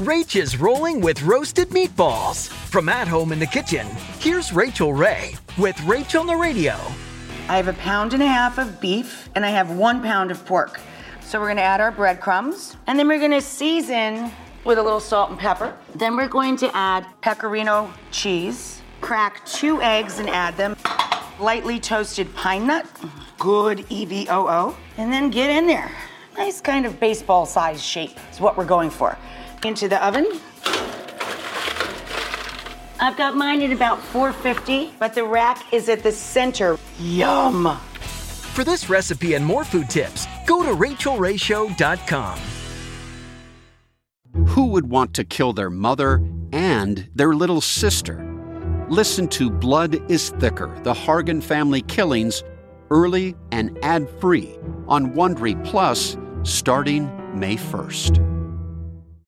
Rach is rolling with roasted meatballs. From at home in the kitchen, here's Rachael Ray with Rach on the Radio. I have a pound and a half of beef and I have one pound of pork. So we're gonna add our breadcrumbs and then we're gonna season with a little salt and pepper. Then we're going to add pecorino cheese, crack two eggs and add them, lightly toasted pine nut, good EVOO, and then get in there. Nice kind of baseball size shape is what we're going for. Into the oven. I've got mine at about 450, but the rack is at the center. Yum! For this recipe and more food tips, go to rachaelrayshow.com. Who would want to kill their mother and their little sister? Listen to Blood is Thicker The Hargan Family Killings early and ad free on Wondery Plus starting May 1st.